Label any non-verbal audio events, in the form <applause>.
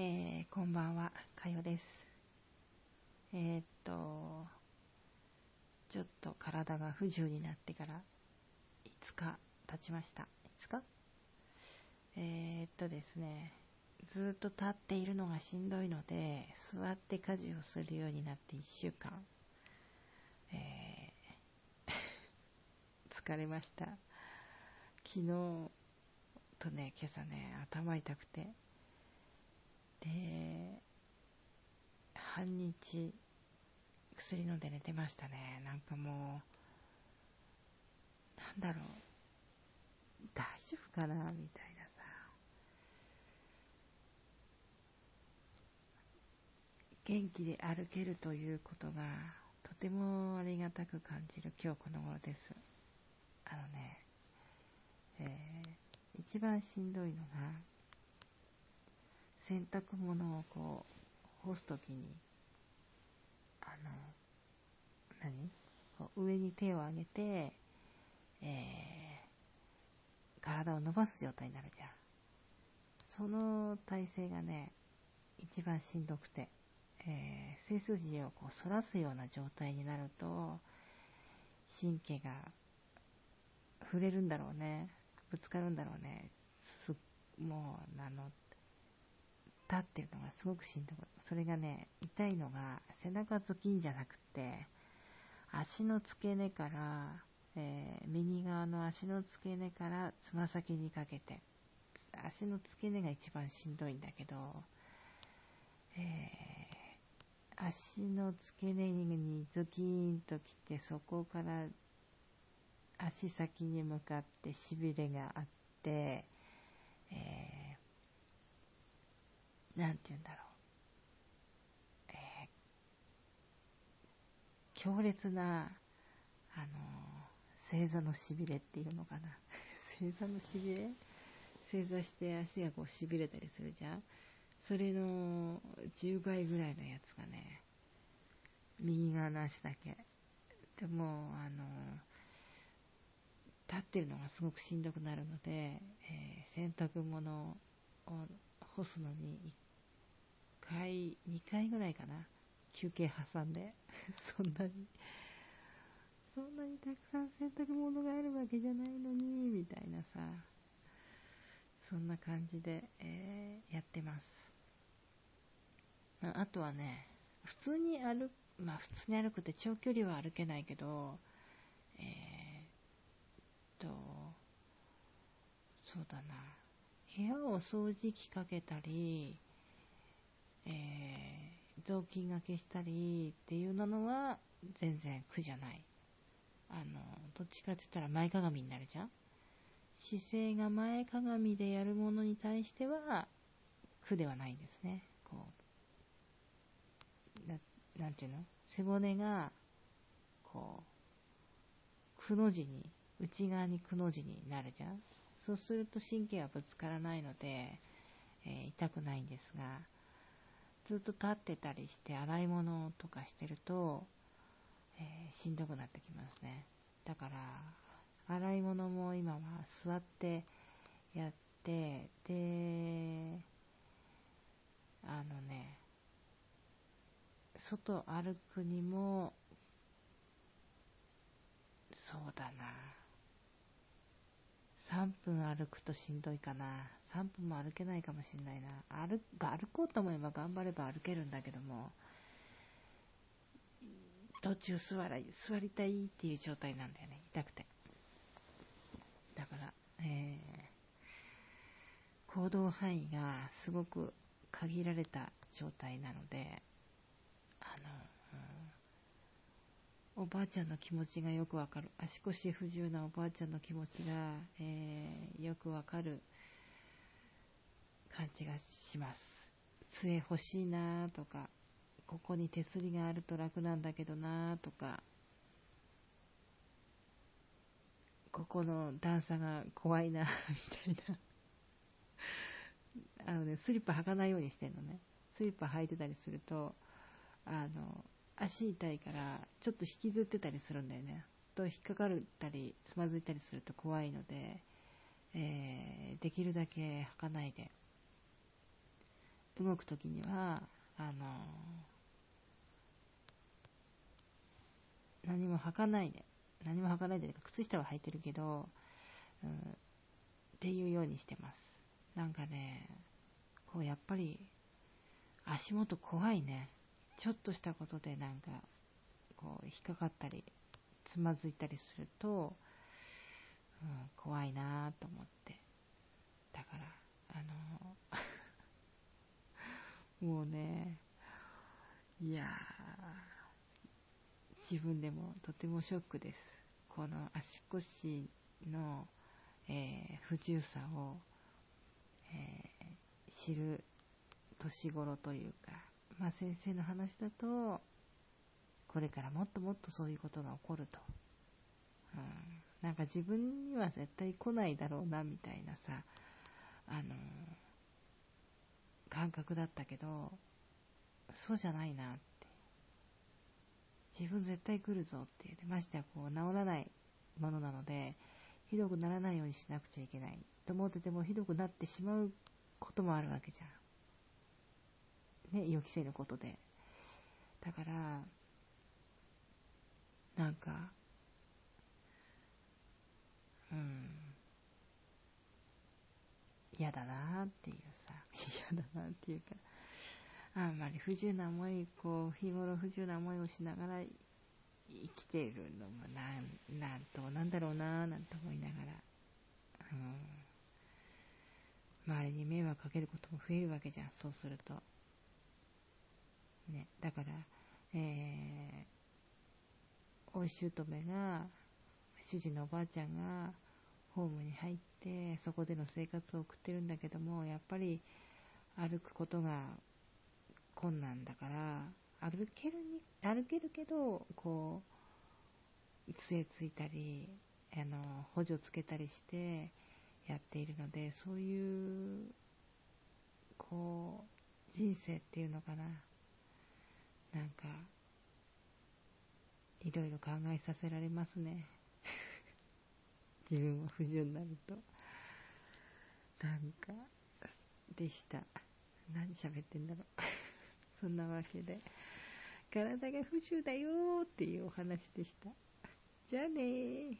えー、こんばんは、かよです。えー、っと、ちょっと体が不自由になってから5日経ちました。5日えー、っとですね、ずっと立っているのがしんどいので、座って家事をするようになって1週間、え <laughs> 疲れました。昨日とね、今朝ね、頭痛くて、で、半日薬飲んで寝てましたね。なんかもう、なんだろう、大丈夫かなみたいなさ。元気で歩けるということがとてもありがたく感じる今日この頃です。あのね、えー、一番しんどいのが、洗濯物をこう、干すときに、あの、何？こう上に手を上げて、えー、体を伸ばす状態になるじゃん。その体勢がね、一番しんどくて、えー、背筋をこう反らすような状態になると、神経が触れるんだろうね。ぶつかるんだろうね。もう、あの、立ってるのがすごくしんどくそれがね、痛いのが背中ズキンじゃなくて、足の付け根から、えー、右側の足の付け根からつま先にかけて、足の付け根が一番しんどいんだけど、えー、足の付け根にズキーンときて、そこから足先に向かってしびれがあって、えー、なんて言うんだろう。えー、強烈な、あの、正座のしびれっていうのかな。<laughs> 正座のしびれ？正座して足がこうしびれたりするじゃん？それの10倍ぐらいのやつがね、右側の足だけ。でも、あの、立ってるのがすごくしんどくなるので、え、洗濯物を干すのに回、2回ぐらいかな。休憩挟んで。<laughs> そんなに、そんなにたくさん洗濯物があるわけじゃないのに、みたいなさ。そんな感じで、えー、やってます。あとはね、普通に歩まあ普通に歩くって長距離は歩けないけど、えー、と、そうだな、部屋を掃除機かけたり、えー、雑巾がけしたりっていうのは全然苦じゃない。あの、どっちかって言ったら前かがみになるじゃん姿勢が前かがみでやるものに対しては苦ではないんですね。こう、ななんていうの？背骨が、こう、くの字に、内側にくの字になるじゃんそうすると神経はぶつからないので、えー、痛くないんですが、ずっと立ってたりして洗い物とかしてると、えー、しんどくなってきますね。だから、洗い物も今は座ってやって、で、あのね、外歩くにも、そうだな。3分歩くとしんどいかな。3分も歩けないかもしれないな。歩、歩こうと思えば頑張れば歩けるんだけども、途中座り、座りたいっていう状態なんだよね。痛くて。だから、えー、行動範囲がすごく限られた状態なので、あの、うん、おばあちゃんの気持ちがよくわかる。足腰不自由なおばあちゃんの気持ちが、えー、よくわかる感じがします。杖欲しいなとか、ここに手すりがあると楽なんだけどなとか、ここの段差が怖いな <laughs> みたいな。あのね、スリッパ履かないようにしてんのね。スリッパ履いてたりすると、あの、足痛いから、ちょっと引きずってたりするんだよね。と、引っかかったり、つまずいたりすると怖いので、えー、できるだけ履かないで。動くときには、あの、何も履かないで、何も履かないで、靴下は履いてるけど、うん、っていうようにしてます。なんかね、こうやっぱり足元怖いね。ちょっとしたことでなんか、こう引っかかったり、つまずいたりすると、うん、怖いなぁと思って。だから、あの、<laughs> もうね、いや自分でもとてもショックです。この足腰の、えー、不自由さを、えー、知る年頃というか、まあ、先生の話だと、これからもっともっとそういうことが起こると。うん、なんか自分には絶対来ないだろうな、みたいなさ、あの、感覚だったけど、そうじゃないなって。自分絶対来るぞっていう、ね、ましてやこう治らないものなので、ひどくならないようにしなくちゃいけないと思っててもひどくなってしまうこともあるわけじゃん。ね、予期せぬことで。だから、なんか、うん、嫌だなっていうさ、嫌だなっていうか、あんまり不自由な思い、こう、日頃不自由な思いをしながら生きているのもなん、なんと、なんだろうななんて思いながら、うん、周りに迷惑かけることも増えるわけじゃん、そうすると。ね、だから、えー、お姑が、主人のおばあちゃんが、ホームに入って、そこでの生活を送ってるんだけども、やっぱり、歩くことが困難だから、歩けるに、歩けるけど、こう、杖ついたり、あの、補助つけたりしてやっているので、そういう、こう、人生っていうのかな。なんか、いろいろ考えさせられますね。<laughs> 自分は不自由になると。なんか、でした。何喋ってんだろう。<laughs> そんなわけで、体が不自由だよーっていうお話でした。じゃあねー。